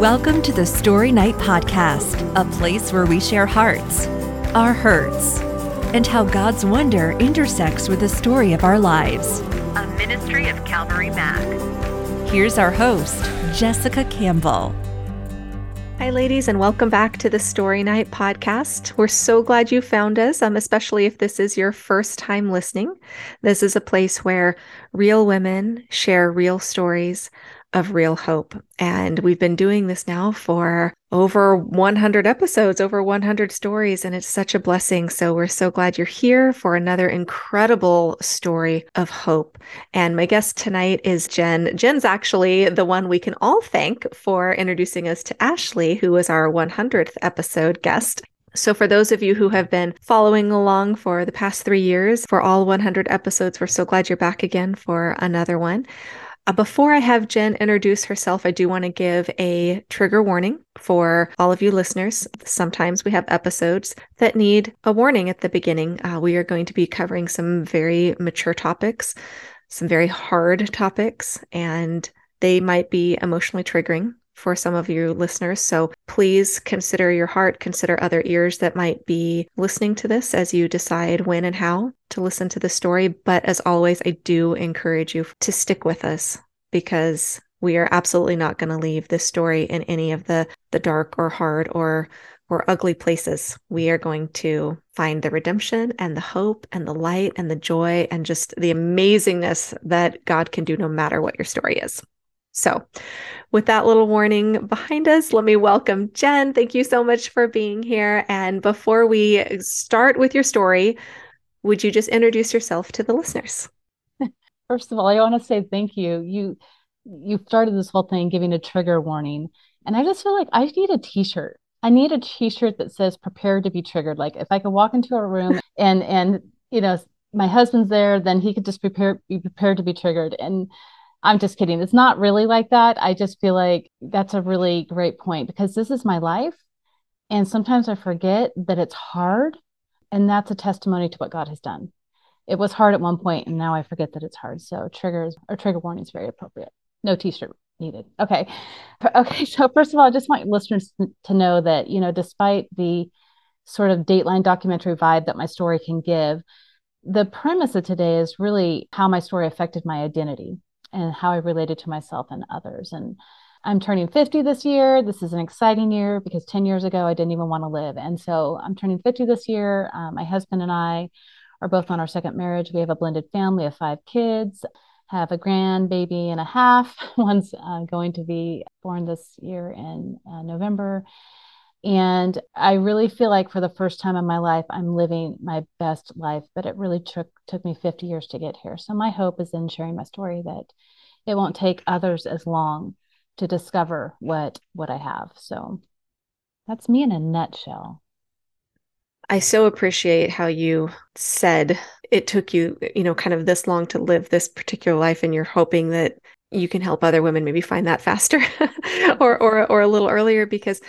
Welcome to the Story Night Podcast, a place where we share hearts, our hurts, and how God's wonder intersects with the story of our lives. A ministry of Calvary Mac. Here's our host, Jessica Campbell. Hi, ladies, and welcome back to the Story Night podcast. We're so glad you found us, um, especially if this is your first time listening. This is a place where real women share real stories of real hope. And we've been doing this now for over 100 episodes, over 100 stories, and it's such a blessing. So we're so glad you're here for another incredible story of hope. And my guest tonight is Jenn. Jenn's actually the one we can all thank for introducing us to Ashley, who was our 100th episode guest. So, for those of you who have been following along for the past three years, for all 100 episodes, we're so glad you're back again for another one. Uh, before I have Jenn introduce herself, I do want to give a trigger warning for all of you listeners. Sometimes we have episodes that need a warning at the beginning. Uh, we are going to be covering some very mature topics, some very hard topics, and they might be emotionally triggering for some of you listeners. So please consider your heart, consider other ears that might be listening to this as you decide when and how to listen to the story. But as always, I do encourage you to stick with us because we are absolutely not going to leave this story in any of the the dark or hard or or ugly places. We are going to find the redemption and the hope and the light and the joy and just the amazingness that God can do no matter what your story is. So, with that little warning behind us, let me welcome Jenn. Thank you so much for being here. And before we start with your story, would you just introduce yourself to the listeners? First of all, I want to say thank you. You you started this whole thing giving a trigger warning, and I just feel like I need a t-shirt. I need a t-shirt that says "Prepared to be triggered." Like if I could walk into a room and and you know my husband's there, then he could just prepare be prepared to be triggered. And I'm just kidding. It's not really like that. I just feel like that's a really great point because this is my life. And sometimes I forget that it's hard. And that's a testimony to what God has done. It was hard at one point, and now I forget that it's hard. So triggers or trigger warning is very appropriate. No t-shirt needed. Okay. Okay. So first of all, I just want listeners to know that, you know, despite the sort of Dateline documentary vibe that my story can give, the premise of today is really how my story affected my identity and how I related to myself and others. And I'm turning 50 this year. This is an exciting year because 10 years ago, I didn't even want to live. And so I'm turning 50 this year. Um, my husband and I are both on our second marriage. We have a blended family of five kids, have a grandbaby and a half. One's uh, going to be born this year in uh, November. And I really feel like for the first time in my life, I'm living my best life, but it really took took me 50 years to get here. So my hope is in sharing my story that it won't take others as long to discover what what I have. So that's me in a nutshell. I so appreciate how you said it took you, you know, kind of this long to live this particular life and you're hoping that you can help other women maybe find that faster or or or a little earlier because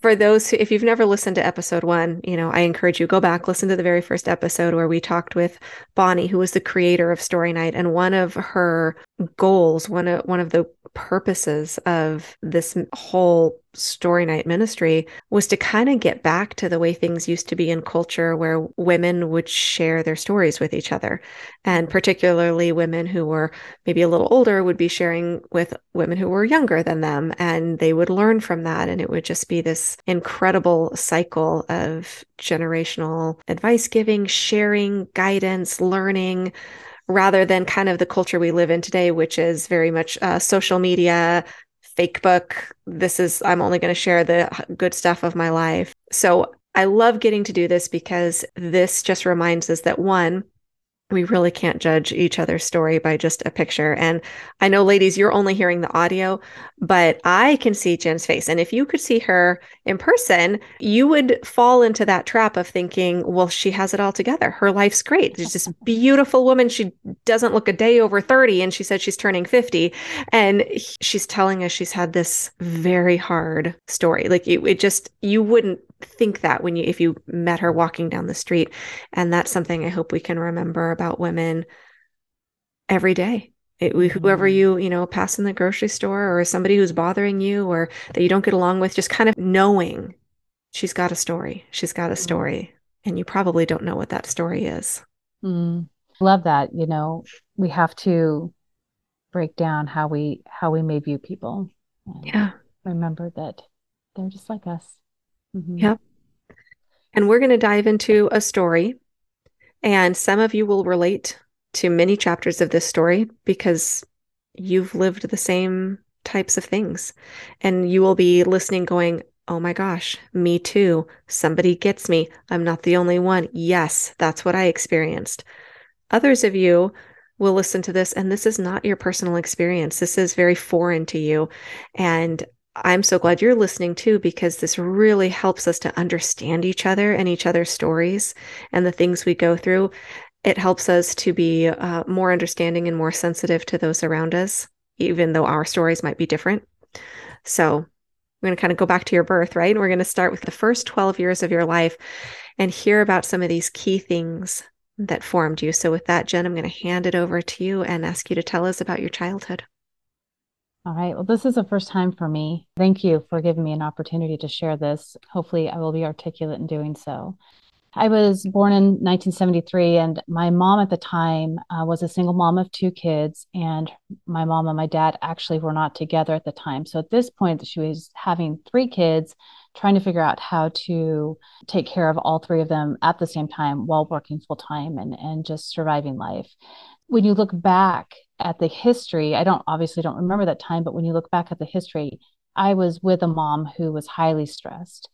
for those who, if you've never listened to episode one, you know, I encourage you go back, listen to the very first episode where we talked with Bonnie, who was the creator of Story Night, and one of her goals, one of one of the purposes of this whole story night ministry was to kind of get back to the way things used to be in culture where women would share their stories with each other. And particularly women who were maybe a little older would be sharing with women who were younger than them and they would learn from that. And it would just be this incredible cycle of generational advice giving sharing guidance learning rather than kind of the culture we live in today, which is very much uh, social media, fake book. This is, I'm only going to share the good stuff of my life. So I love getting to do this because this just reminds us that one, we really can't judge each other's story by just a picture. And I know, ladies, you're only hearing the audio, but I can see Jenn's face. And if you could see her in person, you would fall into that trap of thinking, well, she has it all together. Her life's great. There's this beautiful woman. She doesn't look a day over 30, and she said she's turning 50. And she's telling us she's had this very hard story. Like it, it just, you wouldn't think that when you if you met her walking down the street and that's something i hope we can remember about women every day It, whoever mm-hmm. you you know pass in the grocery store or somebody who's bothering you or that you don't get along with just kind of knowing she's got a story she's got a mm-hmm. story and you probably don't know what that story is mm. love that you know we have to break down how we how we may view people yeah remember that they're just like us mm-hmm. yep and we're going to dive into a story and some of you will relate to many chapters of this story because you've lived the same types of things. And you will be listening, going, Oh my gosh, me too. Somebody gets me. I'm not the only one. Yes, that's what I experienced. Others of you will listen to this, and this is not your personal experience. This is very foreign to you. And I'm so glad you're listening too, because this really helps us to understand each other and each other's stories and the things we go through. It helps us to be uh, more understanding and more sensitive to those around us, even though our stories might be different. So, we're going to kind of go back to your birth, right? And we're going to start with the first 12 years of your life and hear about some of these key things that formed you. So, with that, Jenn, I'm going to hand it over to you and ask you to tell us about your childhood. All right. Well, this is the first time for me. Thank you for giving me an opportunity to share this. Hopefully, I will be articulate in doing so. I was born in 1973, and my mom at the time uh, was a single mom of two kids, and my mom and my dad actually were not together at the time. So at this point, she was having three kids, trying to figure out how to take care of all three of them at the same time while working full time and, and just surviving life. When you look back at the history, I don't obviously don't remember that time, but when you look back at the history, I was with a mom who was highly stressed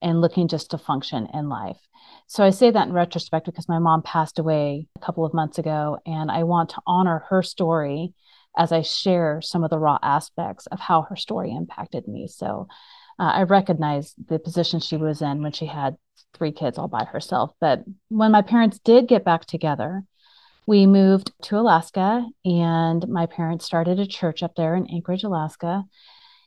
and looking just to function in life. So I say that in retrospect because my mom passed away a couple of months ago, and I want to honor her story as I share some of the raw aspects of how her story impacted me. So uh, I recognize the position she was in when she had three kids all by herself. But when my parents did get back together, we moved to Alaska and my parents started a church up there in Anchorage, Alaska.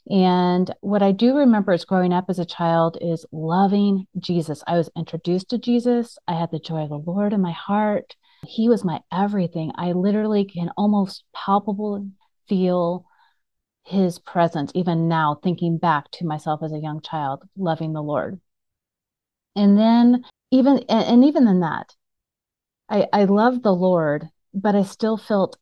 And what I do remember is growing up as a child is loving Jesus. I was introduced to Jesus. I had the joy of the Lord in my heart. He was my everything. I literally can almost palpably feel his presence, even now, thinking back to myself as a young child, loving the Lord. And then, even, and even in that, I, I love the Lord, but I still felt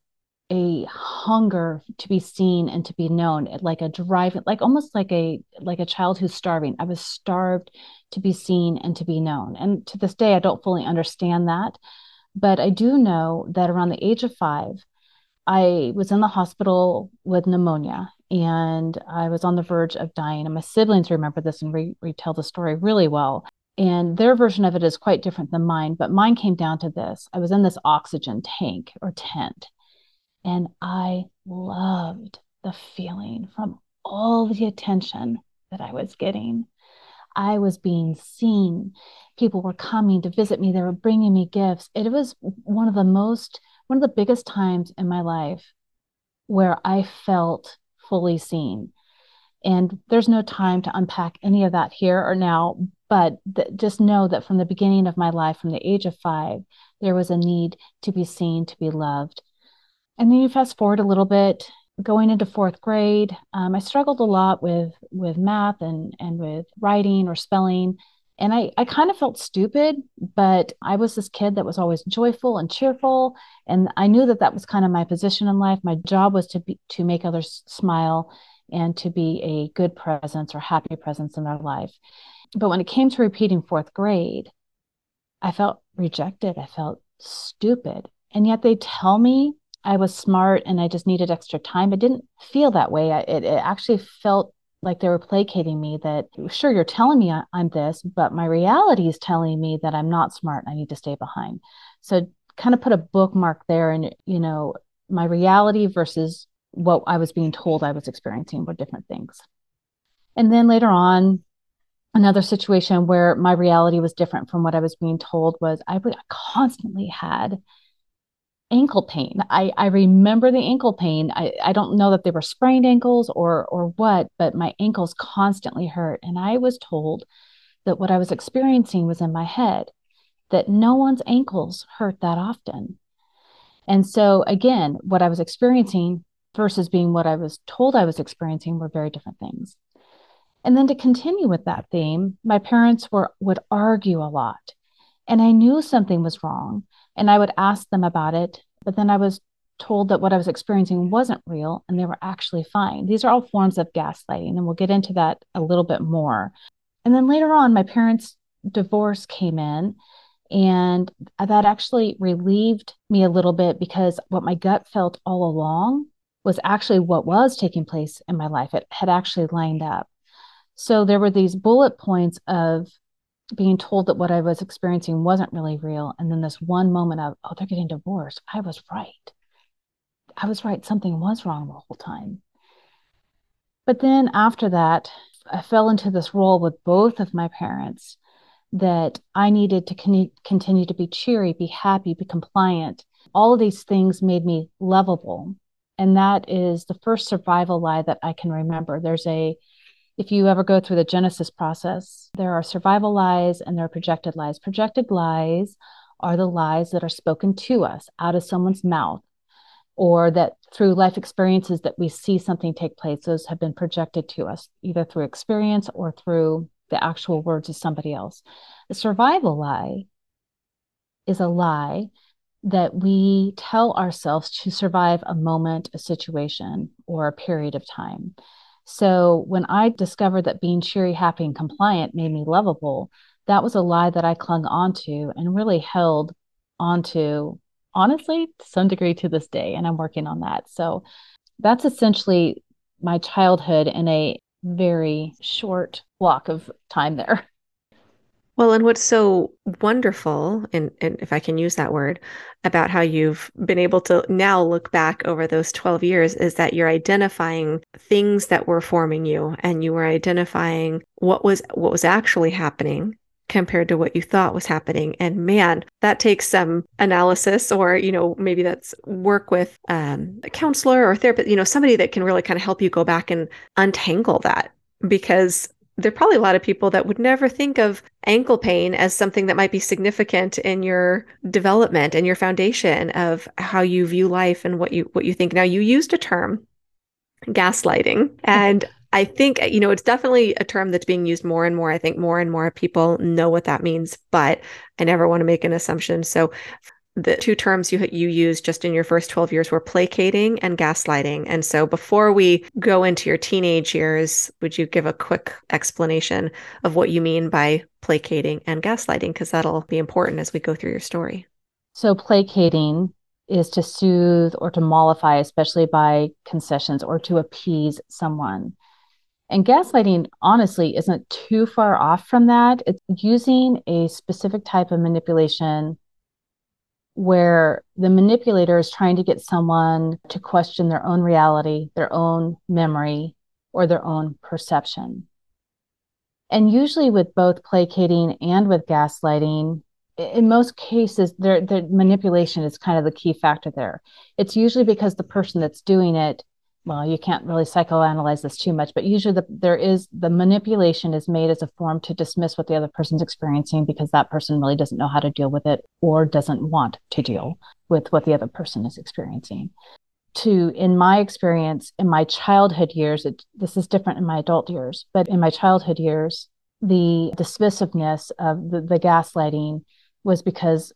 a hunger to be seen and to be known eh, like a drive like almost like a like a child who's starving. I was starved to be seen and to be known. And to this day i don't fully understand that but i do know that around the age of 5 i was in the hospital with pneumonia and i was on the verge of dying and my siblings remember this and re- retell the story really well and their version of it is quite different than mine but mine came down to this. I was in this oxygen tank or tent and i loved the feeling from all the attention that i was getting. I was being seen. People were coming to visit me. They were bringing me gifts. It was one of the most one of the biggest times in my life where i felt fully seen and there's no time to unpack any of that here or now but th- just know that from the beginning of my life from the age of five there was a need to be seen to be loved. And then you fast forward a little bit going into fourth grade um, i struggled a lot with with math and and with writing or spelling and I, I kind of felt stupid but i was this kid that was always joyful and cheerful and i knew that that was kind of my position in life. My job was to be to make others smile and to be a good presence or happy presence in their life but when it came to repeating fourth grade, I felt rejected. I felt stupid. And yet they tell me I was smart and I just needed extra time. It didn't feel that way. I, it, it actually felt like they were placating me that, sure, you're telling me I, I'm this, but my reality is telling me that I'm not smart and I need to stay behind. So, kind of put a bookmark there and, you know, my reality versus what I was being told I was experiencing were different things. And then later on, another situation where my reality was different from what I was being told was I would constantly had ankle pain. I, I remember the ankle pain. I, I don't know that they were sprained ankles or or what, but my ankles constantly hurt. And I was told that what I was experiencing was in my head, that no one's ankles hurt that often. And so, again, what I was experiencing versus being what I was told I was experiencing were very different things. And then to continue with that theme, my parents were would argue a lot. And I knew something was wrong and I would ask them about it, but then I was told that what I was experiencing wasn't real and they were actually fine. These are all forms of gaslighting and we'll get into that a little bit more. And then later on my parents divorce came in and that actually relieved me a little bit because what my gut felt all along was actually what was taking place in my life. It had actually lined up. So there were these bullet points of being told that what I was experiencing wasn't really real. And then this one moment of, oh, they're getting divorced. I was right. I was right. Something was wrong the whole time. But then after that, I fell into this role with both of my parents that I needed to con- continue to be cheery, be happy, be compliant. All of these things made me lovable. And that is the first survival lie that I can remember. There's a, if you ever go through the Genesis process, there are survival lies and there are projected lies. Projected lies are the lies that are spoken to us out of someone's mouth or that through life experiences that we see something take place those have been projected to us either through experience or through the actual words of somebody else. The survival lie is a lie that we tell ourselves to survive a moment, a situation, or a period of time. So when I discovered that being cheery, happy, and compliant made me lovable, that was a lie that I clung onto and really held onto, honestly, to some degree to this day. And I'm working on that. So that's essentially my childhood in a very short block of time there. Well, and what's so wonderful, and, and if I can use that word, about how you've been able to now look back over those 12 years is that you're identifying things that were forming you and you were identifying what was what was actually happening compared to what you thought was happening. And man that takes some analysis or you know maybe that's work with um, a counselor or therapist you know somebody that can really kind of help you go back and untangle that because there are probably a lot of people that would never think of ankle pain as something that might be significant in your development and your foundation of how you view life and what you what you think. Now you used a term gaslighting and I think you know it's definitely a term that's being used more and more. I think more and more people know what that means, but I never want to make an assumption. So the two terms you you used just in your first 12 years were placating and gaslighting. And so before we go into your teenage years, would you give a quick explanation of what you mean by placating and gaslighting because that'll be important as we go through your story. So placating is to soothe or to mollify especially by concessions or to appease someone. And gaslighting, honestly, isn't too far off from that. It's using a specific type of manipulation where the manipulator is trying to get someone to question their own reality, their own memory, or their own perception. And usually, with both placating and with gaslighting, in most cases, their the manipulation is kind of the key factor there. It's usually because the person that's doing it well, you can't really psychoanalyze this too much, but usually the, there is the manipulation is made as a form to dismiss what the other person's experiencing because that person really doesn't know how to deal with it or doesn't want to deal with what the other person is experiencing. To, in my experience, in my childhood years, it, this is different in my adult years, but in my childhood years, the dismissiveness of the, the gaslighting was because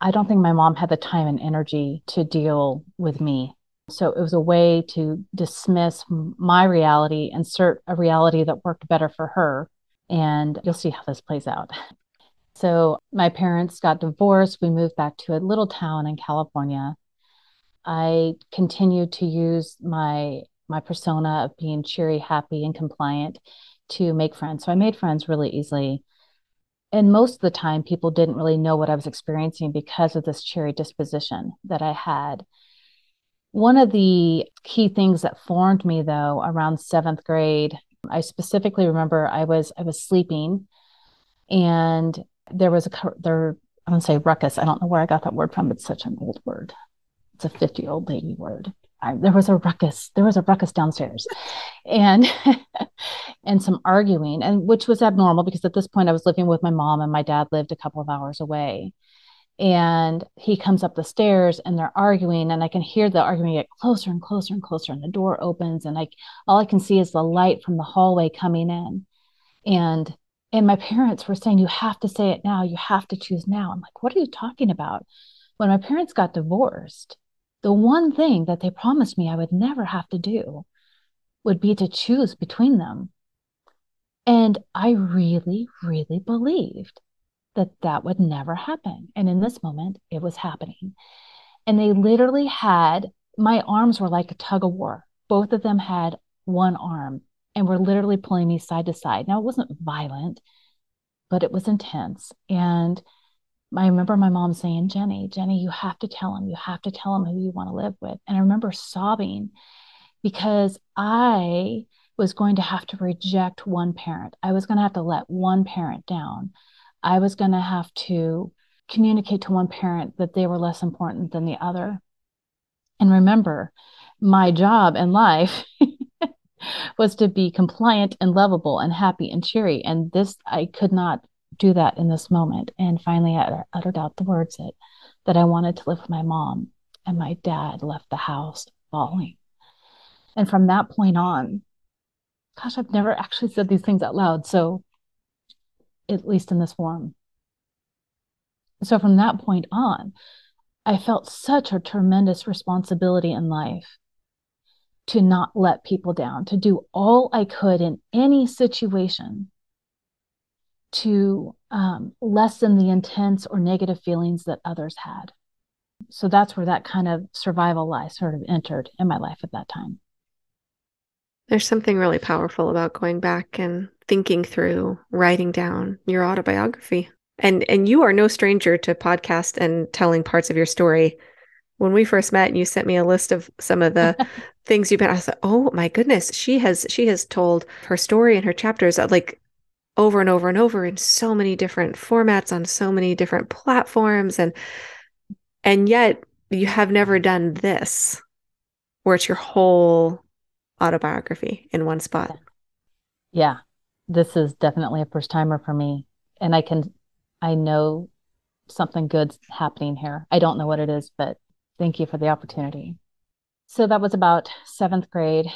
I don't think my mom had the time and energy to deal with me so it was a way to dismiss my reality, insert a reality that worked better for her. And you'll see how this plays out. So my parents got divorced. We moved back to a little town in California. I continued to use my my persona of being cheery, happy, and compliant to make friends. So I made friends really easily. And most of the time, people didn't really know what I was experiencing because of this cheery disposition that I had. One of the key things that formed me though around 7th grade, I specifically remember I was I was sleeping and there was a there I don't say ruckus. I don't know where I got that word from. It's such an old word. It's a 50 old lady word. I, there was a ruckus. There was a ruckus downstairs, and and some arguing, and which was abnormal because at this point I was living with my mom and my dad lived a couple of hours away, and he comes up the stairs and they're arguing and i can hear the argument get closer and closer and closer and the door opens and like all i can see is the light from the hallway coming in. And and my parents were saying you have to say it now. You have to choose now. I'm like what are you talking about? When my parents got divorced the one thing that they promised me i would never have to do would be to choose between them. And i really really believed that that would never happen. And in this moment, it was happening. And they literally had my arms were like a tug of war. Both of them had one arm and were literally pulling me side to side. Now, it wasn't violent, but it was intense. And I remember my mom saying, Jenny, Jenny, you have to tell him, you have to tell him who you want to live with. And I remember sobbing because I was going to have to reject one parent. I was going to have to let one parent down. I was going to have to communicate to one parent that they were less important than the other. And remember, my job in life was to be compliant and lovable and happy and cheery. And this, I could not do that in this moment. And finally, I uttered out the words that, that I wanted to live with my mom. And my dad left the house bawling. And from that point on, gosh, I've never actually said these things out loud. So at least in this form. So from that point on, I felt such a tremendous responsibility in life to not let people down, to do all I could in any situation to um, lessen the intense or negative feelings that others had. So that's where that kind of survival lie sort of entered in my life at that time. There's something really powerful about going back and thinking through, writing down your autobiography. And and you are no stranger to podcast and telling parts of your story. When we first met, and you sent me a list of some of the things you've been. I was like, oh my goodness, she has she has told her story and her chapters uh, like over and over and over in so many different formats on so many different platforms, and and yet you have never done this, where it's your whole autobiography in one spot. Yeah, this is definitely a first timer for me. And I can, I know something good's happening here. I don't know what it is, but thank you for the opportunity. So that was about seventh grade.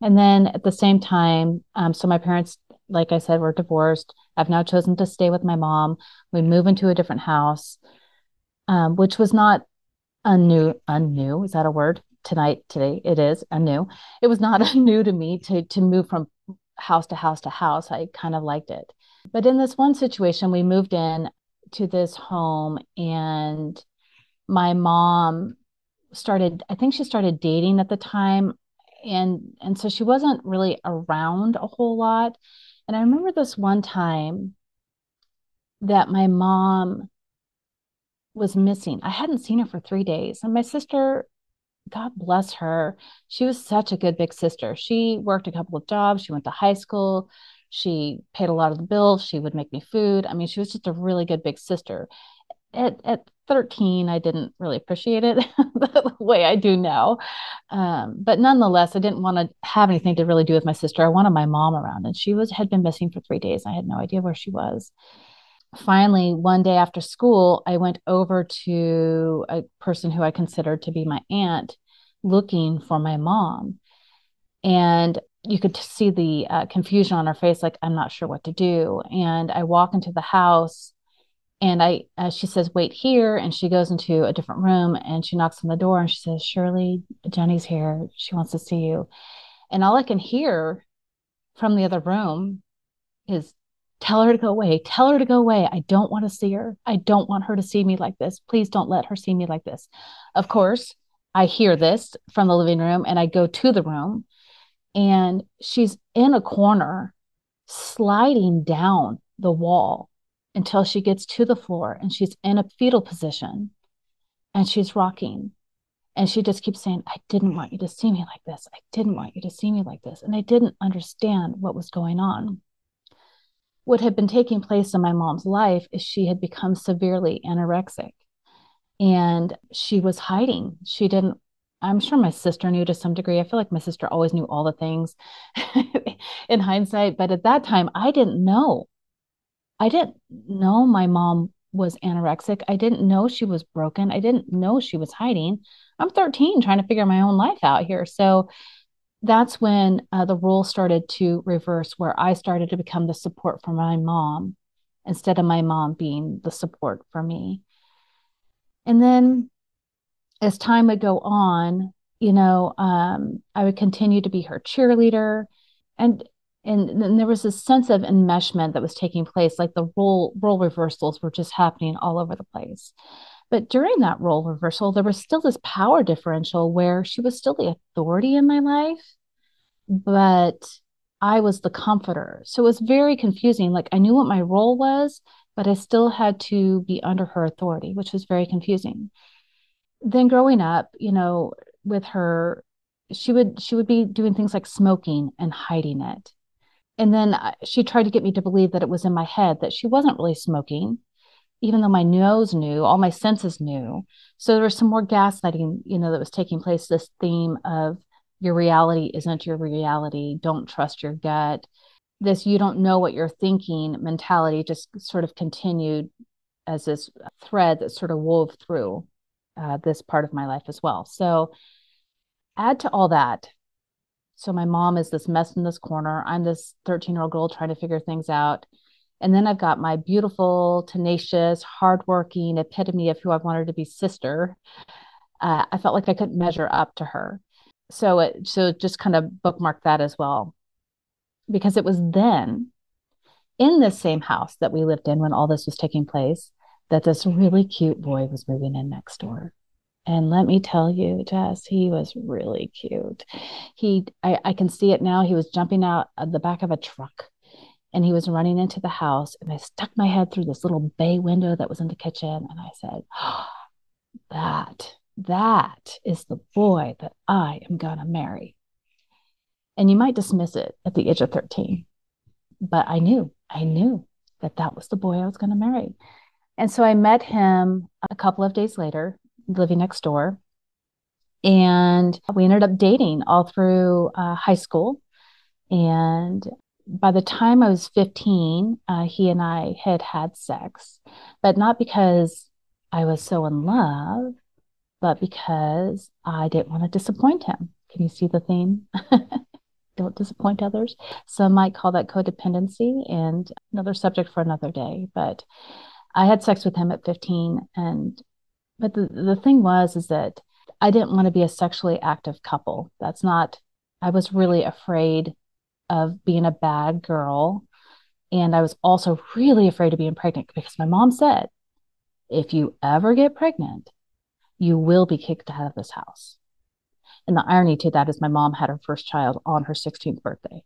And then at the same time, um, so my parents, like I said, were divorced. I've now chosen to stay with my mom. We move into a different house, um, which was not unnew, unnew. Is that a word? Tonight today it is a new. It was not a new to me to to move from house to house to house. I kind of liked it. But in this one situation we moved in to this home and my mom started i think she started dating at the time. And and so she wasn't really around a whole lot. And i remember this one time that my mom was missing. I hadn't seen her for 3 days. And my sister God bless her. She was such a good big sister. She worked a couple of jobs. She went to high school. She paid a lot of the bills. She would make me food. I mean, she was just a really good big sister. At, at 13, I didn't really appreciate it the way I do now. Um, but nonetheless, I didn't want to have anything to really do with my sister. I wanted my mom around, and she was had been missing for three days. I had no idea where she was finally, one day after school, I went over to a person who I considered to be my aunt looking for my mom. And you could see the uh, confusion on her face, like, I'm not sure what to do. And I walk into the house and I, uh, she says, wait here. And she goes into a different room and she knocks on the door and she says, Shirley, Jenny's here. She wants to see you. And all I can hear from the other room is Tell her to go away. Tell her to go away. I don't want to see her. I don't want her to see me like this. Please don't let her see me like this. Of course, I hear this from the living room and I go to the room and she's in a corner sliding down the wall until she gets to the floor and she's in a fetal position and she's rocking and she just keeps saying i didn't want you to see me like this i didn't want you to see me like this and i didn't understand what was going on what had been taking place in my mom's life is she had become severely anorexic and she was hiding. She didn't, I'm sure my sister knew to some degree. I feel like my sister always knew all the things in hindsight, but at that time, I didn't know. I didn't know my mom was anorexic. I didn't know she was broken. I didn't know she was hiding. I'm 13 trying to figure my own life out here. So that's when uh, the role started to reverse, where I started to become the support for my mom instead of my mom being the support for me. And then as time would go on, you know, um, I would continue to be her cheerleader. And and then there was this sense of enmeshment that was taking place like the role role reversals were just happening all over the place but during that role reversal there was still this power differential where she was still the authority in my life but i was the comforter. So it was very confusing. Like i knew what my role was but i still had to be under her authority which was very confusing. Then growing up you know with her she would she would be doing things like smoking and hiding it. And then uh, she tried to get me to believe that it was in my head that she wasn't really smoking, even though my nose knew, all my senses knew. So there was some more gaslighting, you know, that was taking place. This theme of your reality isn't your reality. Don't trust your gut. This you don't know what you're thinking mentality just sort of continued as this thread that sort of wove through uh, this part of my life as well. So add to all that so my mom is this mess in this corner. I'm this 13 year old girl trying to figure things out. And then I've got my beautiful, tenacious, hardworking epitome of who I wanted to be sister. Uh, I felt like I couldn't measure up to her. So it so just kind of bookmark that as well. Because it was then in this same house that we lived in when all this was taking place that this really cute boy was moving in next door. And let me tell you, Jess, he was really cute. He, I, I can see it now. He was jumping out of the back of a truck and he was running into the house. And I stuck my head through this little bay window that was in the kitchen. And I said, oh, That, that is the boy that I am going to marry. And you might dismiss it at the age of 13, but I knew, I knew that that was the boy I was going to marry. And so I met him a couple of days later living next door. And we ended up dating all through uh, high school. And by the time I was 15, uh, he and I had had sex, but not because I was so in love, but because I didn't want to disappoint him. Can you see the theme? Don't disappoint others. Some might call that codependency and another subject for another day. But I had sex with him at 15 and but the, the thing was is that I didn't want to be a sexually active couple. That's not I was really afraid of being a bad girl. And I was also really afraid of being pregnant because my mom said, if you ever get pregnant, you will be kicked out of this house. And the irony to that is my mom had her first child on her 16th birthday.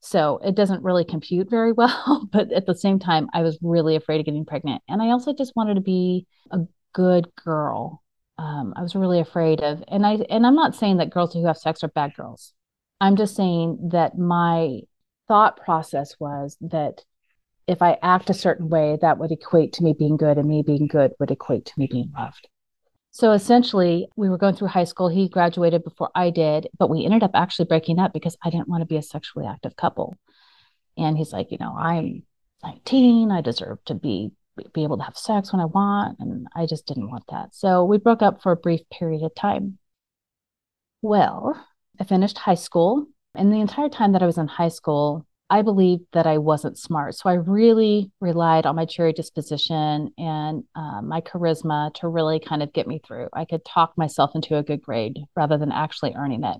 So it doesn't really compute very well. But at the same time, I was really afraid of getting pregnant. And I also just wanted to be a good girl. Um, I was really afraid of, and I and I'm not saying that girls who have sex are bad girls. I'm just saying that my thought process was that if I act a certain way, that would equate to me being good, and me being good would equate to me being loved. So essentially, we were going through high school. He graduated before I did, but we ended up actually breaking up because I didn't want to be a sexually active couple. And he's like, you know, I'm 19. I deserve to be be able to have sex when I want. And I just didn't want that. So we broke up for a brief period of time. Well, I finished high school. And the entire time that I was in high school, I believed that I wasn't smart. So I really relied on my cherry disposition and uh, my charisma to really kind of get me through. I could talk myself into a good grade rather than actually earning it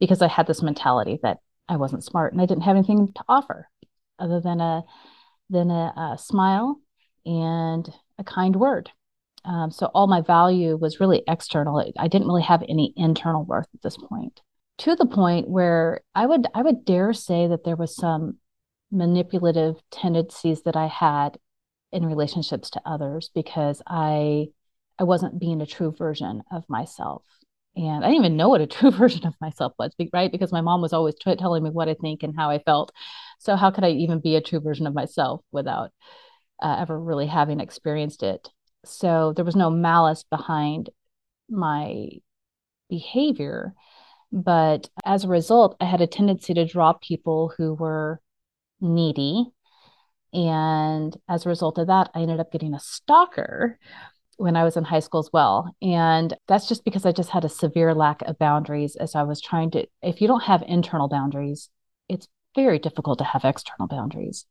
because I had this mentality that I wasn't smart and I didn't have anything to offer other than a than a, a smile and a kind word. Um, so all my value was really external. I didn't really have any internal worth at this point. To the point where I would I would dare say that there was some manipulative tendencies that I had in relationships to others because I I wasn't being a true version of myself. And I didn't even know what a true version of myself was, right? Because my mom was always t- telling me what I think and how I felt. So how could I even be a true version of myself without uh, ever really having experienced it. So there was no malice behind my behavior. But as a result, I had a tendency to draw people who were needy And as a result of that, I ended up getting a stalker when I was in high school as well. And that's just because I just had a severe lack of boundaries as I was trying to, if you don't have internal boundaries, it's very difficult to have external boundaries.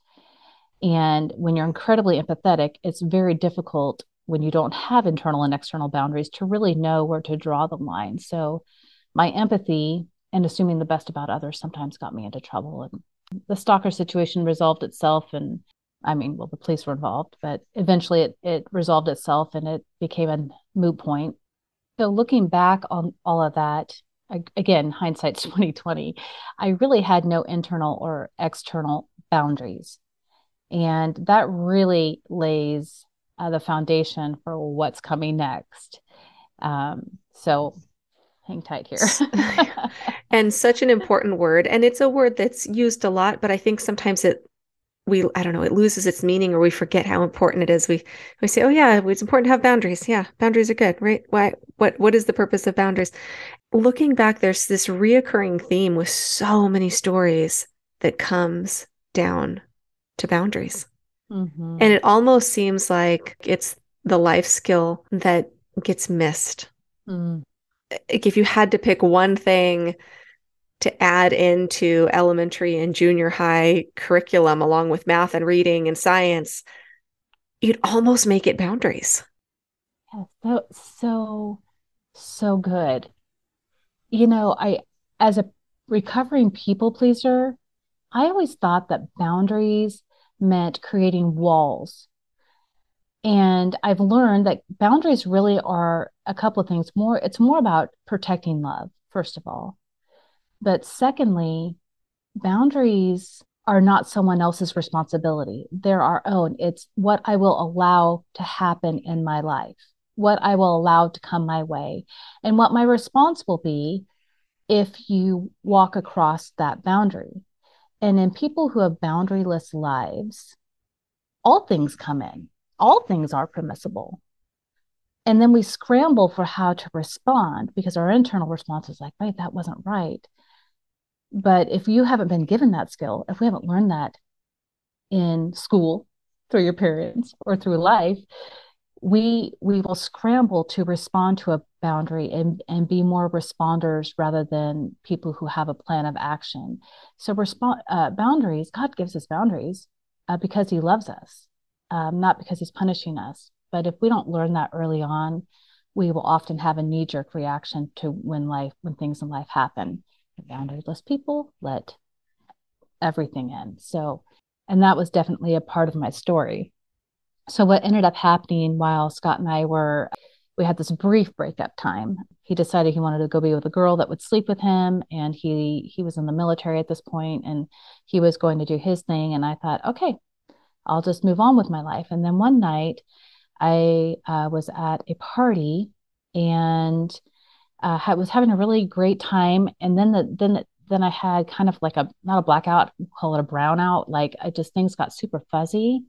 And when you're incredibly empathetic, it's very difficult when you don't have internal and external boundaries to really know where to draw the line. So my empathy and assuming the best about others sometimes got me into trouble. And the stalker situation resolved itself. And I mean, well, the police were involved, but eventually it, it resolved itself and it became a moot point. So looking back on all of that, again, hindsight's 2020, I really had no internal or external boundaries. And that really lays uh, the foundation for what's coming next. Um, so hang tight here. and such an important word. And it's a word that's used a lot, but I think sometimes it we I don't know, it loses its meaning or we forget how important it is. We we say, "Oh yeah, it's important to have boundaries." Yeah, boundaries are good, right? Why what what is the purpose of boundaries? Looking back, there's this reoccurring theme with so many stories that comes down to boundaries. Mm-hmm. And it almost seems like it's the life skill that gets missed. Mm. If you had to pick one thing to add into elementary and junior high curriculum along with math and reading and science, you'd almost make it boundaries. Yeah, so so so good. You know, I as a recovering people pleaser, I always thought that boundaries meant creating walls. And I've learned that boundaries really are a couple of things. More, it's more about protecting love, first of all. But secondly, boundaries are not someone else's responsibility. They're our own. It's what I will allow to happen in my life, what I will allow to come my way, and what my response will be if you walk across that boundary. And in people who have boundaryless lives, all things come in, all things are permissible. And then we scramble for how to respond because our internal response is like, wait, that wasn't right. But if you haven't been given that skill, if we haven't learned that in school through your parents or through life, we we will scramble to respond to a boundary and and be more responders rather than people who have a plan of action so respond uh, boundaries god gives us boundaries uh, because he loves us um, not because he's punishing us but if we don't learn that early on we will often have a knee-jerk reaction to when life when things in life happen. Boundaryless people let everything in. So and that was definitely a part of my story. So what ended up happening while Scott and I were we had this brief breakup time. He decided he wanted to go be with a girl that would sleep with him and he he was in the military at this point and he was going to do his thing and I thought, "Okay, I'll just move on with my life." And then one night I uh, was at a party and uh, I was having a really great time and then the then then I had kind of like a not a blackout, call it a brownout, like I just things got super fuzzy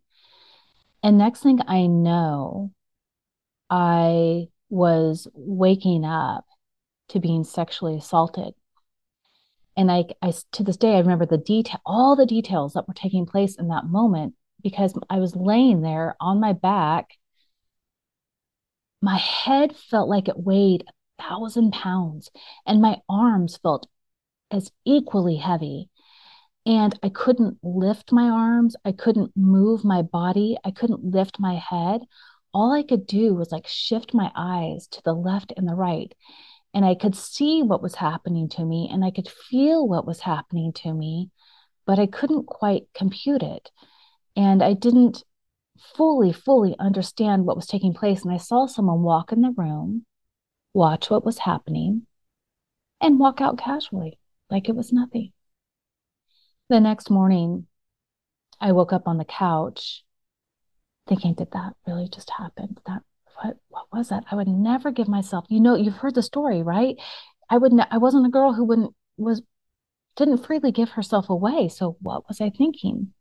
and next thing I know, I was waking up to being sexually assaulted. And I, I to this day, I remember the detail, all the details that were taking place in that moment because I was laying there on my back. My head felt like it weighed a thousand pounds, and my arms felt as equally heavy and I couldn't lift my arms. I couldn't move my body. I couldn't lift my head. All I could do was like shift my eyes to the left and the right. And I could see what was happening to me and I could feel what was happening to me, but I couldn't quite compute it. And I didn't fully, fully understand what was taking place. And I saw someone walk in the room, watch what was happening, and walk out casually like it was nothing. The next morning, I woke up on the couch thinking, did that really just happen? That what what was that? I would never give myself, you know, you've heard the story, right? I would ne- I wasn't a girl who wouldn't was didn't freely give herself away. So what was I thinking?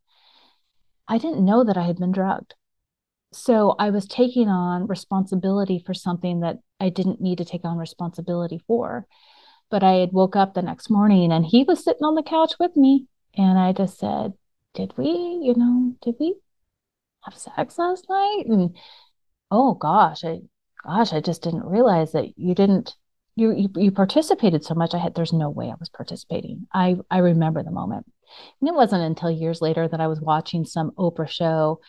I didn't know that I had been drugged. So I was taking on responsibility for something that I didn't need to take on responsibility for. But I had woke up the next morning and he was sitting on the couch with me and I just said, did we, you know, did we have sex last night? And oh gosh, I gosh, I just didn't realize that you didn't you you, you participated so much. I had there's no way I was participating. I I remember the moment. And it wasn't until years later that I was watching some Oprah show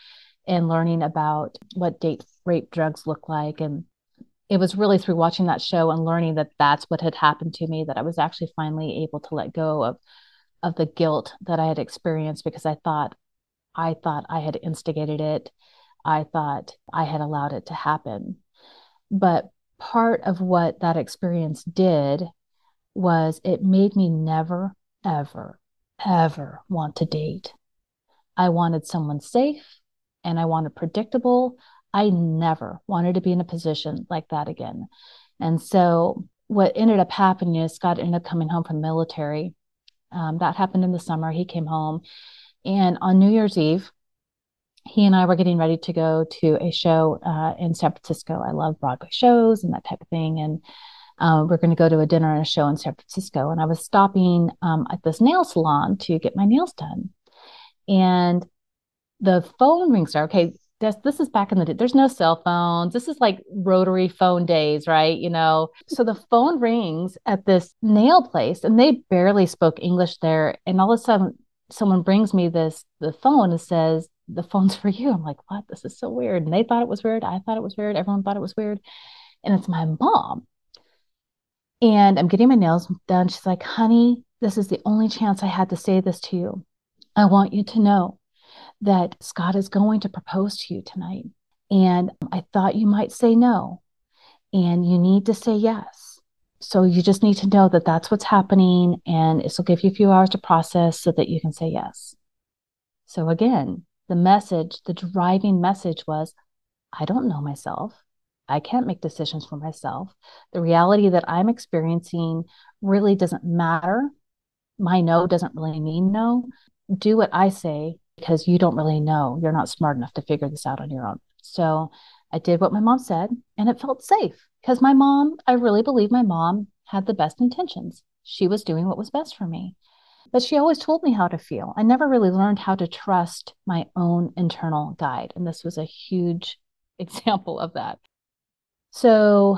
and learning about what date rape drugs look like and it was really through watching that show and learning that that's what had happened to me that I was actually finally able to let go of of the guilt that I had experienced because I thought I thought I had instigated it. I thought I had allowed it to happen. But part of what that experience did was it made me never, ever, ever want to date. I wanted someone safe and I wanted predictable. I never wanted to be in a position like that again. And so what ended up happening is Scott ended up coming home from the military. Um, that happened in the summer. He came home. And on New Year's Eve, he and I were getting ready to go to a show uh, in San Francisco. I love Broadway shows and that type of thing. And uh, we're going to go to a dinner and a show in San Francisco. And I was stopping um, at this nail salon to get my nails done. And the phone rings. Okay, this this is back in the day. There's no cell phones. This is like rotary phone days, right? You know. So the phone rings at this nail place, and they barely spoke English there. And all of a sudden, someone brings me this the phone and says, "The phone's for you." I'm like, "What? This is so weird." And they thought it was weird. I thought it was weird. Everyone thought it was weird. And it's my mom. And I'm getting my nails done. She's like, "Honey, this is the only chance I had to say this to you. I want you to know that Scott is going to propose to you tonight. And I thought you might say no. And you need to say yes. So you just need to know that that's what's happening. And this will give you a few hours to process so that you can say yes. So again, the message, the driving message was I don't know myself. I can't make decisions for myself. The reality that I'm experiencing really doesn't matter. My no doesn't really mean no. Do what I say because you don't really know. You're not smart enough to figure this out on your own. So I did what my mom said and it felt safe because my mom, I really believe my mom had the best intentions. She was doing what was best for me. But she always told me how to feel. I never really learned how to trust my own internal guide. And this was a huge example of that. So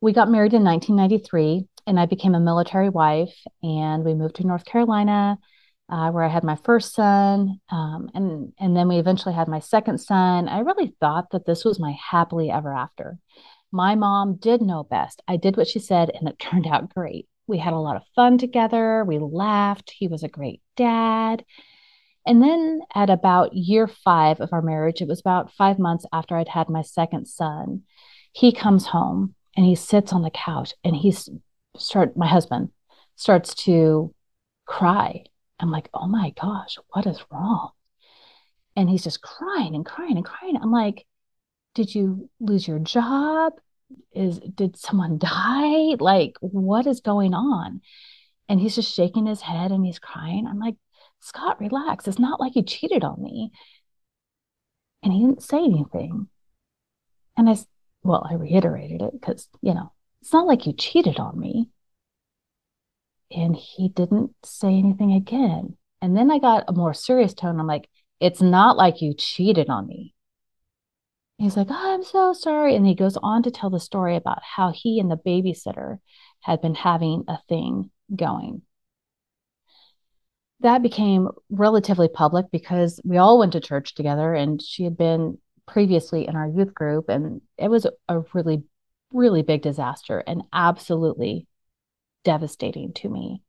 we got married in 1993 and I became a military wife and we moved to North Carolina uh, where I had my first son, um, and and then we eventually had my second son. I really thought that this was my happily ever after. My mom did know best. I did what she said, and it turned out great. We had a lot of fun together. We laughed. He was a great dad. And then at about year five of our marriage, it was about five months after I'd had my second son, he comes home and he sits on the couch and he's start my husband starts to cry I'm like, oh my gosh, what is wrong? And he's just crying and crying and crying. I'm like, did you lose your job? Is did someone die? Like, what is going on? And he's just shaking his head and he's crying. I'm like, Scott, relax. It's not like you cheated on me. And he didn't say anything. And I, well, I reiterated it because, you know, it's not like you cheated on me and he didn't say anything again. And then I got a more serious tone. I'm like, it's not like you cheated on me. He's like, oh, I'm so sorry. And he goes on to tell the story about how he and the babysitter had been having a thing going. That became relatively public because we all went to church together and she had been previously in our youth group. And it was a really, really big disaster and absolutely devastating to me.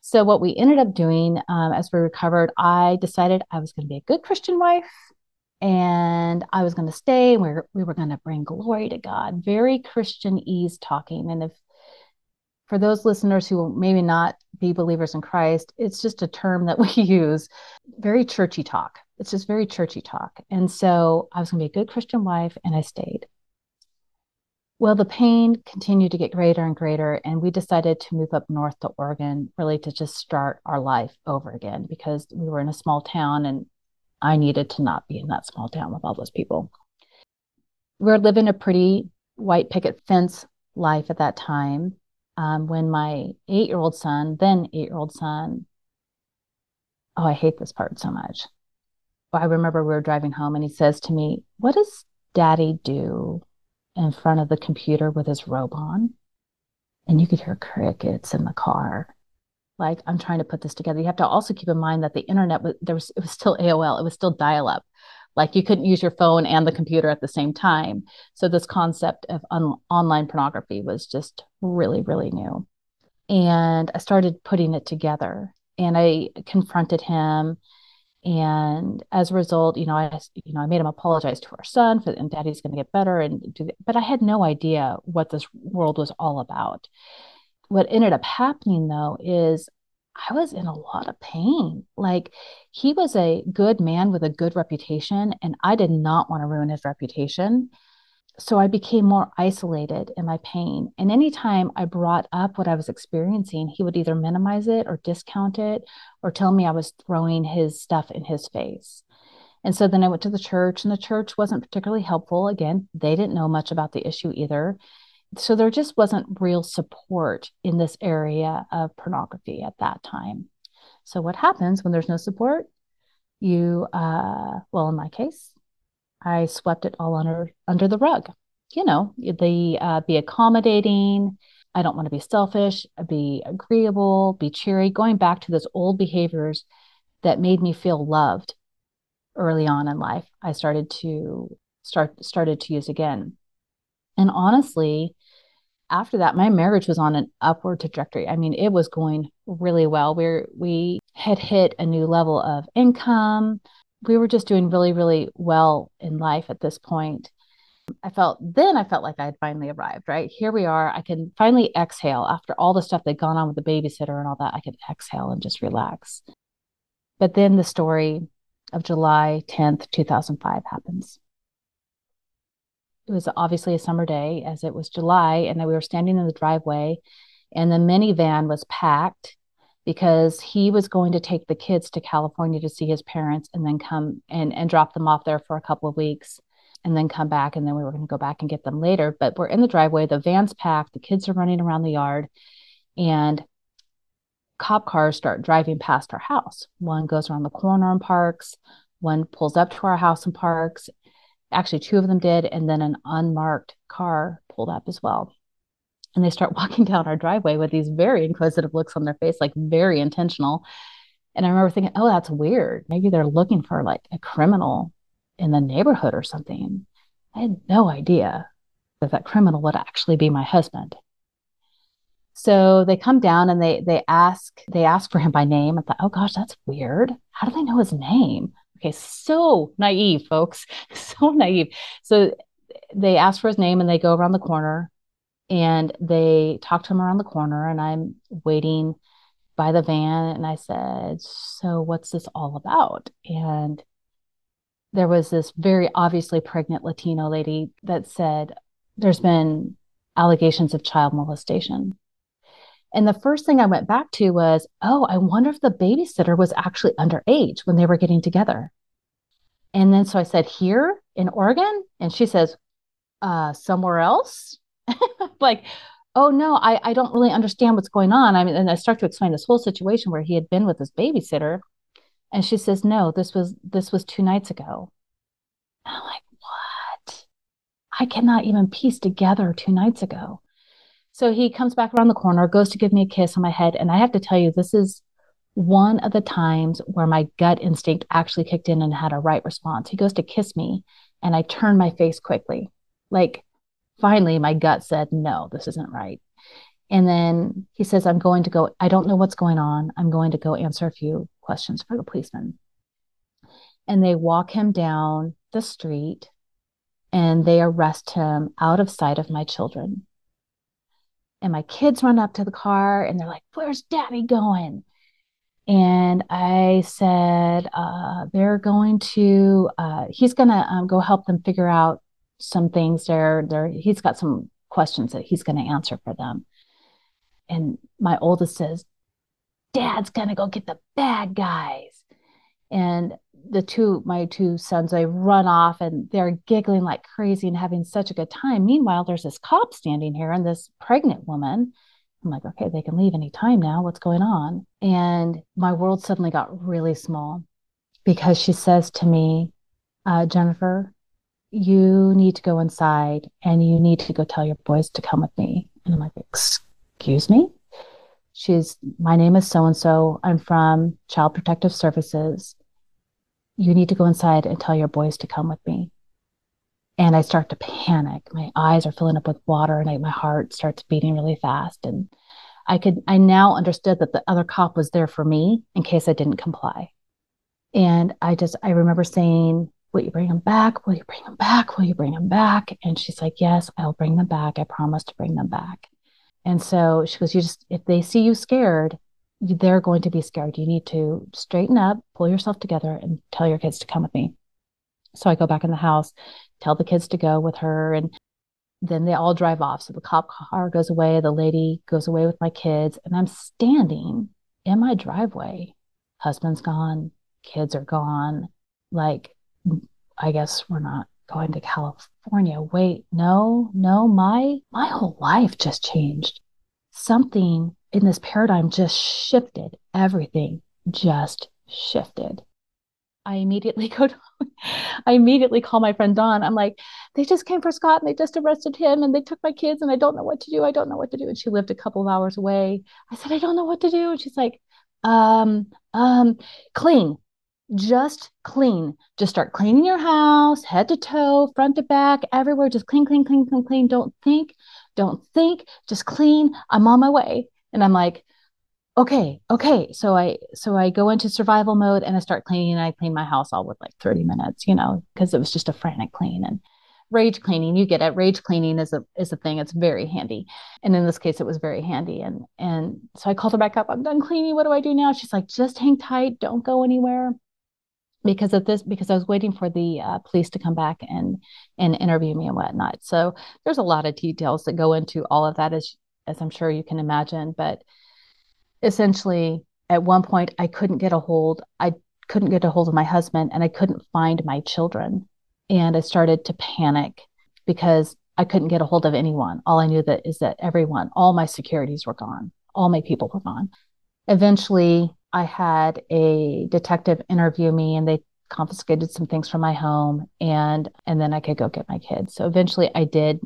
So, what we ended up doing um, as we recovered, I decided I was going to be a good Christian wife and I was going to stay. We were, we were going to bring glory to God. Very Christianese talking. And if for those listeners who will maybe not be believers in Christ, it's just a term that we use, very churchy talk. It's just very churchy talk. And so I was going to be a good Christian wife and I stayed. Well, the pain continued to get greater and greater, and we decided to move up north to Oregon, really to just start our life over again because we were in a small town and I needed to not be in that small town with all those people. We were living a pretty white picket fence life at that time um, when my eight year old son, then eight year old son, oh, I hate this part so much. I remember we were driving home and he says to me, What does daddy do in front of the computer with his robe on? And you could hear crickets in the car. Like, I'm trying to put this together. You have to also keep in mind that the internet was there was it was still AOL, it was still dial-up. Like you couldn't use your phone and the computer at the same time. So this concept of un- online pornography was just really, really new. And I started putting it together and I confronted him and as a result you know i you know i made him apologize to our son for, and daddy's going to get better and do but i had no idea what this world was all about. What ended up happening though is i was in a lot of pain. Like he was a good man with a good reputation and i did not want to ruin his reputation so I became more isolated in my pain. And anytime I brought up what I was experiencing, he would either minimize it or discount it or tell me I was throwing his stuff in his face. And so then I went to the church, and the church wasn't particularly helpful. Again, they didn't know much about the issue either. So there just wasn't real support in this area of pornography at that time. So what happens when there's no support? You, uh, well, in my case, I swept it all under under the rug. You know, the uh, be accommodating. I don't want to be selfish. Be agreeable. Be cheery. Going back to those old behaviors that made me feel loved early on in life. I started to start started to use again. And honestly, after that, my marriage was on an upward trajectory. I mean, it was going really well. We we had hit a new level of income we were just doing really, really well in life at this point. I felt then I felt like I had finally arrived, right? Here we are. I can finally exhale after all the stuff that gone on with the babysitter and all that. I could exhale and just relax. But then the story of July 10th, 2005 happens. It was obviously a summer day as it was July, and we were standing in the driveway, and the minivan was packed because he was going to take the kids to California to see his parents and then come and, and drop them off there for a couple of weeks and then come back. And then we were going to go back and get them later. But we're in the driveway, the van's packed, the kids are running around the yard, and cop cars start driving past our house. One goes around the corner and parks, one pulls up to our house and parks. Actually, two of them did. And then an unmarked car pulled up as well and they start walking down our driveway with these very inquisitive looks on their face, like very intentional. And I remember thinking, oh, that's weird. Maybe they're looking for like a criminal in the neighborhood or something. I had no idea that that criminal would actually be my husband. So they come down and they they ask they ask for him by name. I thought, oh gosh, that's weird. How do they know his name? Okay, so naive, folks, so naive. So they ask for his name and they go around the corner and they talked to him around the corner and i'm waiting by the van and i said so what's this all about? And there was this very obviously pregnant latino lady that said there's been allegations of child molestation. And the first thing i went back to was oh i wonder if the babysitter was actually underage when they were getting together. And then so i said here in oregon? And she says uh somewhere else like, oh no, I, I don't really understand what's going on. I mean, and I start to explain this whole situation where he had been with his babysitter. And she says, no, this was this was two nights ago. And I'm like, what? I cannot even piece together two nights ago. So he comes back around the corner, goes to give me a kiss on my head. And I have to tell you, this is one of the times where my gut instinct actually kicked in and had a right response. He goes to kiss me, and I turn my face quickly. Like finally my gut said, no, this isn't right. And then he says, I'm going to go, I don't know what's going on. I'm going to go answer a few questions for the policeman. And they walk him down the street and they arrest him out of sight of my children. And my kids run up to the car and they're like, Where's daddy going? And I said, uh, They're going to, uh, he's going to um, go help them figure out some things there there he's got some questions that he's going to answer for them and my oldest says dad's going to go get the bad guys and the two my two sons they run off and they're giggling like crazy and having such a good time meanwhile there's this cop standing here and this pregnant woman I'm like, okay, they can leave anytime now. What's going on? And my world suddenly got really small because she says to me, uh, Jennifer, you need to go inside and you need to go tell your boys to come with me. And I'm like, excuse me? She's, my name is so and so. I'm from Child Protective Services. You need to go inside and tell your boys to come with me. And I start to panic. My eyes are filling up with water and I, my heart starts beating really fast. And I could, I now understood that the other cop was there for me in case I didn't comply. And I just, I remember saying, Will you bring them back? Will you bring them back? Will you bring them back? And she's like, Yes, I'll bring them back. I promise to bring them back. And so she goes, You just, if they see you scared, they're going to be scared. You need to straighten up, pull yourself together, and tell your kids to come with me. So I go back in the house, tell the kids to go with her, and then they all drive off. So the cop car goes away, the lady goes away with my kids, and I'm standing in my driveway. Husband's gone, kids are gone. Like, I guess we're not going to California. Wait, no, no, my my whole life just changed. Something in this paradigm just shifted. Everything just shifted. I immediately go to, I immediately call my friend Dawn. I'm like, they just came for Scott and they just arrested him and they took my kids and I don't know what to do. I don't know what to do. And she lived a couple of hours away. I said, I don't know what to do. And she's like, um, um, clean, just clean. Just start cleaning your house, head to toe, front to back, everywhere. Just clean, clean, clean, clean, clean. Don't think, don't think, just clean. I'm on my way. And I'm like, okay, okay. So I so I go into survival mode and I start cleaning and I clean my house all with like 30 minutes, you know, because it was just a frantic clean and rage cleaning, you get it. Rage cleaning is a is a thing. It's very handy. And in this case it was very handy. And and so I called her back up. I'm done cleaning. What do I do now? She's like, just hang tight, don't go anywhere. Because of this, because I was waiting for the uh, police to come back and and interview me and whatnot. So there's a lot of details that go into all of that, as as I'm sure you can imagine. But essentially at one point I couldn't get a hold I couldn't get a hold of my husband and I couldn't find my children and I started to panic because I couldn't get a hold of anyone all I knew that is that everyone all my securities were gone all my people were gone eventually I had a detective interview me and they confiscated some things from my home and and then I could go get my kids so eventually I did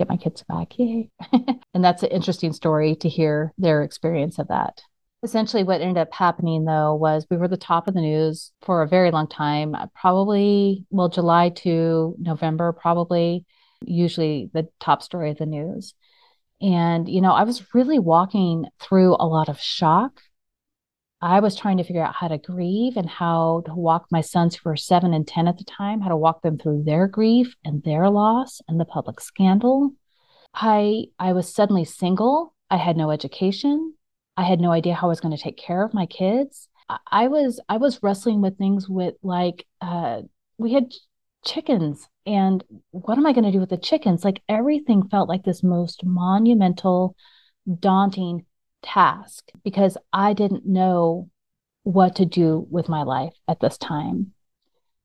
get my kids back. Yay. and that's an interesting story to hear their experience of that. Essentially, what ended up happening though was we were the top of the news for a very long time, uh, probably, well, July to November, probably, usually the top story of the news. And, you know, I was really walking through a lot of shock. I was trying to figure out how to grieve and how to walk my sons who were seven and 10 at the time, how to walk them through their grief and their loss and the public scandal. I I was suddenly single. I had no education. I had no idea how I was going to take care of my kids. I, I was I was wrestling with things with like uh, we had chickens and what am I going to do with the chickens? Like everything felt like this most monumental, daunting task because I didn't know what to do with my life at this time.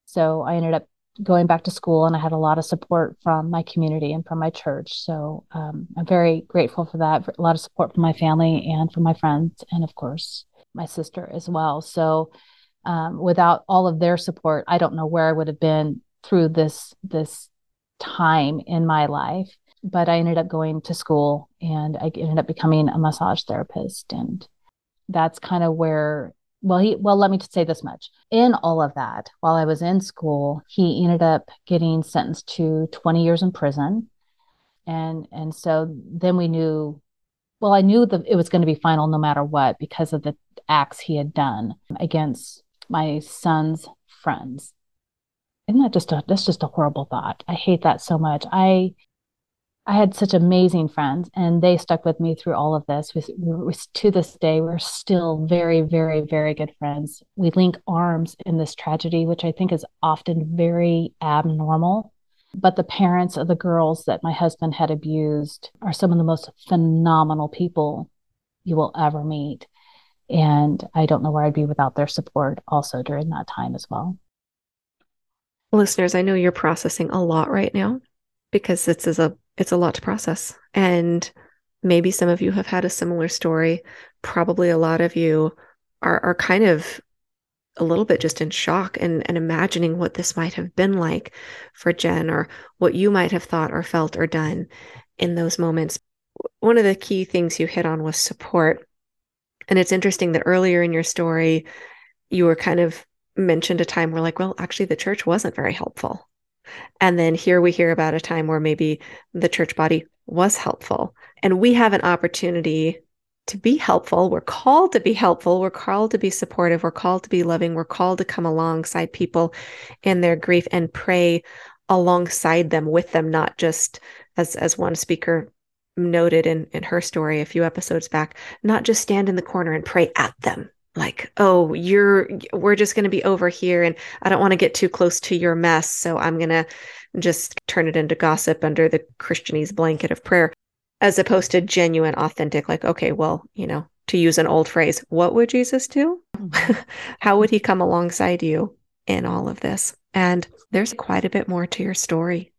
So I ended up going back to school and I had a lot of support from my community and from my church. So um, I'm very grateful for that. A lot of support from my family and from my friends, and of course, my sister as well. So um, without all of their support, I don't know where I would have been through this this time in my life. But I ended up going to school and I ended up becoming a massage therapist. And that's kind of where well he well let me say this much in all of that while i was in school he ended up getting sentenced to 20 years in prison and and so then we knew well i knew that it was going to be final no matter what because of the acts he had done against my son's friends isn't that just a that's just a horrible thought i hate that so much i I had such amazing friends, and they stuck with me through all of this. We, we, to this day, we're still very, very, very good friends. We link arms in this tragedy, which I think is often very abnormal. But the parents of the girls that my husband had abused are some of the most phenomenal people you will ever meet. And I don't know where I'd be without their support also during that time as well. Listeners, I know you're processing a lot right now because this is a it's a lot to process and maybe some of you have had a similar story. Probably a lot of you are, are kind of a little bit just in shock and, and imagining what this might have been like for Jenn or what you might have thought or felt or done in those moments. One of the key things you hit on was support. And it's interesting that earlier in your story, you were kind of mentioned a time where, like, well, actually, the church wasn't very helpful. And then here we hear about a time where maybe the church body was helpful. And we have an opportunity to be helpful. We're called to be helpful. We're called to be supportive. We're called to be loving. We're called to come alongside people in their grief and pray alongside them with them, not just as as one speaker noted in in her story a few episodes back, not just stand in the corner and pray at them. Like, oh, you're we're just going to be over here and I don't want to get too close to your mess, so I'm going to just turn it into gossip under the Christianese blanket of prayer as opposed to genuine, authentic, like, okay, well, you know, to use an old phrase, what would Jesus do? Mm-hmm. How would he come alongside you in all of this? And there's quite a bit more to your story.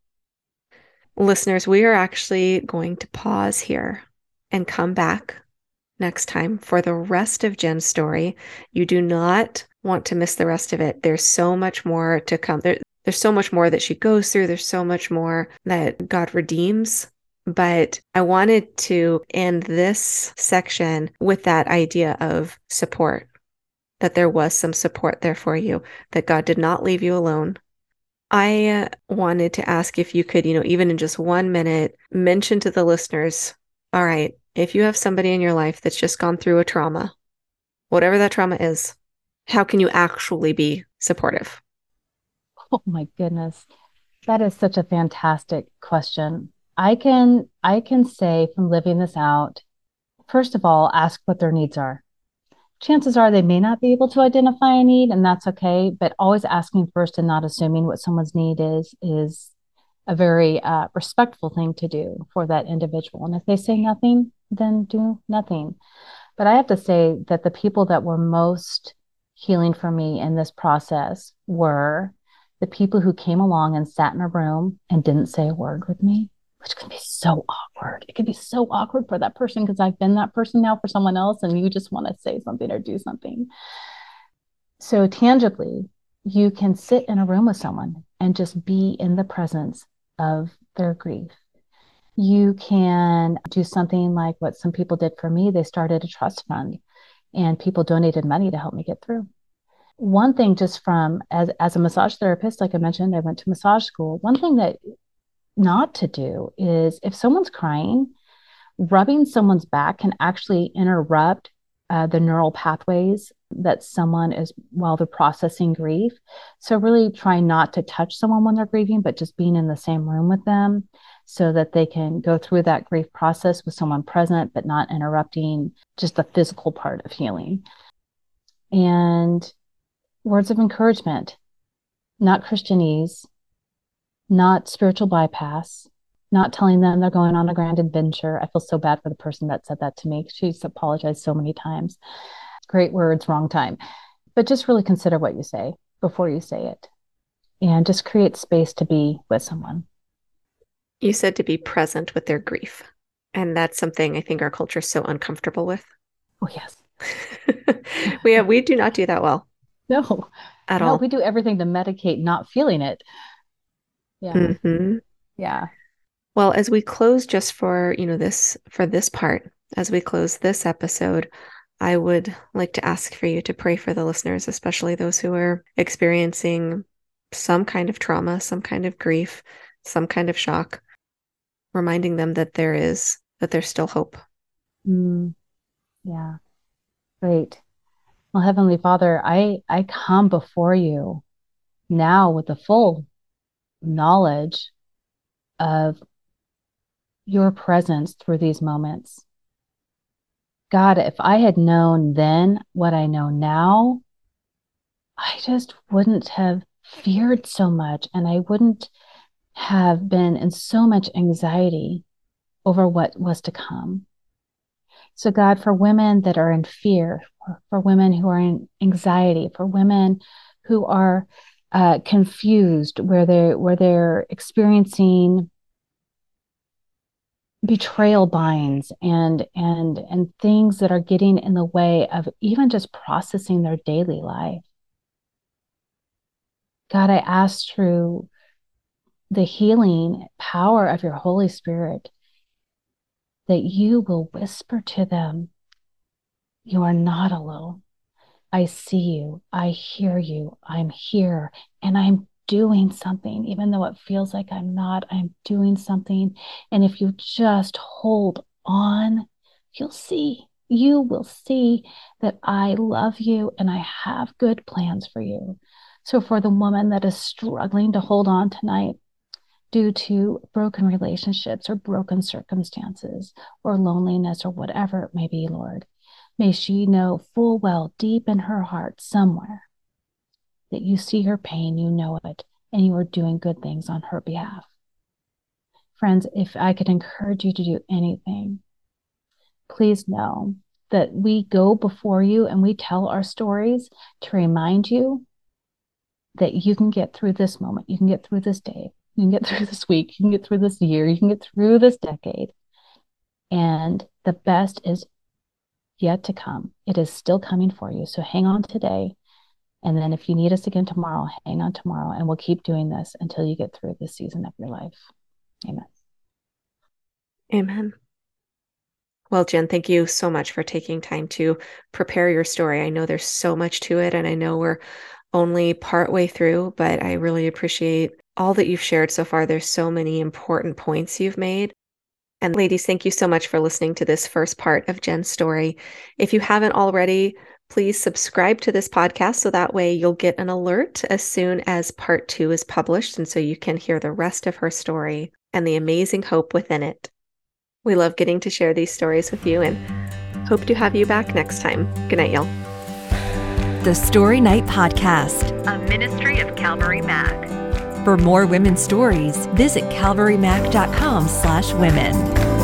Listeners, we are actually going to pause here and come back next time for the rest of Jenn's story. You do not want to miss the rest of it. There's so much more to come. There, there's so much more that she goes through. There's so much more that God redeems but I wanted to end this section with that idea of support, that there was some support there for you, that God did not leave you alone. I wanted to ask if you could, you know, even in just one minute, mention to the listeners all right, if you have somebody in your life that's just gone through a trauma, whatever that trauma is, how can you actually be supportive? Oh my goodness. That is such a fantastic question. I can I can say from living this out, first of all, ask what their needs are. Chances are they may not be able to identify a need, and that's okay. But always asking first and not assuming what someone's need is is a very uh, respectful thing to do for that individual. And if they say nothing, then do nothing. But I have to say that the people that were most healing for me in this process were the people who came along and sat in a room and didn't say a word with me which can be so awkward. It can be so awkward for that person because I've been that person now for someone else and you just want to say something or do something. So, tangibly, you can sit in a room with someone and just be in the presence of their grief. You can do something like what some people did for me. They started a trust fund and people donated money to help me get through. One thing, just from as, as a massage therapist, like I mentioned, I went to massage school. One thing that not to do is if someone's crying, rubbing someone's back can actually interrupt uh, the neural pathways that someone is while they're processing grief. So, really try not to touch someone when they're grieving, but just being in the same room with them so that they can go through that grief process with someone present, but not interrupting just the physical part of healing. And words of encouragement, not Christianese, not spiritual bypass, not telling them they're going on a grand adventure. I feel so bad for the person that said that to me. She's apologized so many times. Great words, wrong time. But just really consider what you say before you say it and just create space to be with someone. You said to be present with their grief. And that's something I think our culture is so uncomfortable with. Oh, yes. we have, we do not do that well. No, at no, all. We do everything to medicate not feeling it. Yeah. Mm-hmm. Yeah. Well, as we close just for, you know, this for this part, as we close this episode, I would like to ask for you to pray for the listeners, especially those who are experiencing some kind of trauma, some kind of grief, some kind of shock, reminding them that there is that there's still hope. Mm. Yeah. Great. Well, Heavenly Father, I I come before you now with the full knowledge of your presence through these moments. God, if I had known then what I know now, I just wouldn't have feared so much and I wouldn't have been in so much anxiety over what was to come. So, God, for women that are in fear, for, for women who are in anxiety, for women who are uh, confused, where they where they're experiencing betrayal binds and and and things that are getting in the way of even just processing their daily life god i ask through the healing power of your holy spirit that you will whisper to them you are not alone. I see you. I hear you. I'm here and i'm doing something, even though it feels like I'm not, I'm doing something. And if you just hold on, you'll see, you will see that I love you and I have good plans for you. So, for the woman that is struggling to hold on tonight due to broken relationships or broken circumstances or loneliness or whatever it may be, Lord, may she know full well deep in her heart somewhere that you see her pain, you know it, and you are doing good things on her behalf. Friends, if I could encourage you to do anything, please know that we go before you and we tell our stories to remind you that you can get through this moment, you can get through this day, you can get through this week, you can get through this year, you can get through this decade. And the best is yet to come. It is still coming for you. So hang on today and then if you need us again tomorrow, hang on tomorrow and we'll keep doing this until you get through this season of your life. Amen. Amen. Well, Jenn, thank you so much for taking time to prepare your story. I know there's so much to it, and I know we're only partway through, but I really appreciate all that you've shared so far. There's so many important points you've made. And ladies, thank you so much for listening to this first part of Jenn's story. If you haven't already, Please subscribe to this podcast so that way you'll get an alert as soon as part two is published. And so you can hear the rest of her story and the amazing hope within it. We love getting to share these stories with you and hope to have you back next time. Good night, y'all. The Story Night Podcast, a ministry of Calvary Mac. For more women's stories, visit calvarymac.com slash women.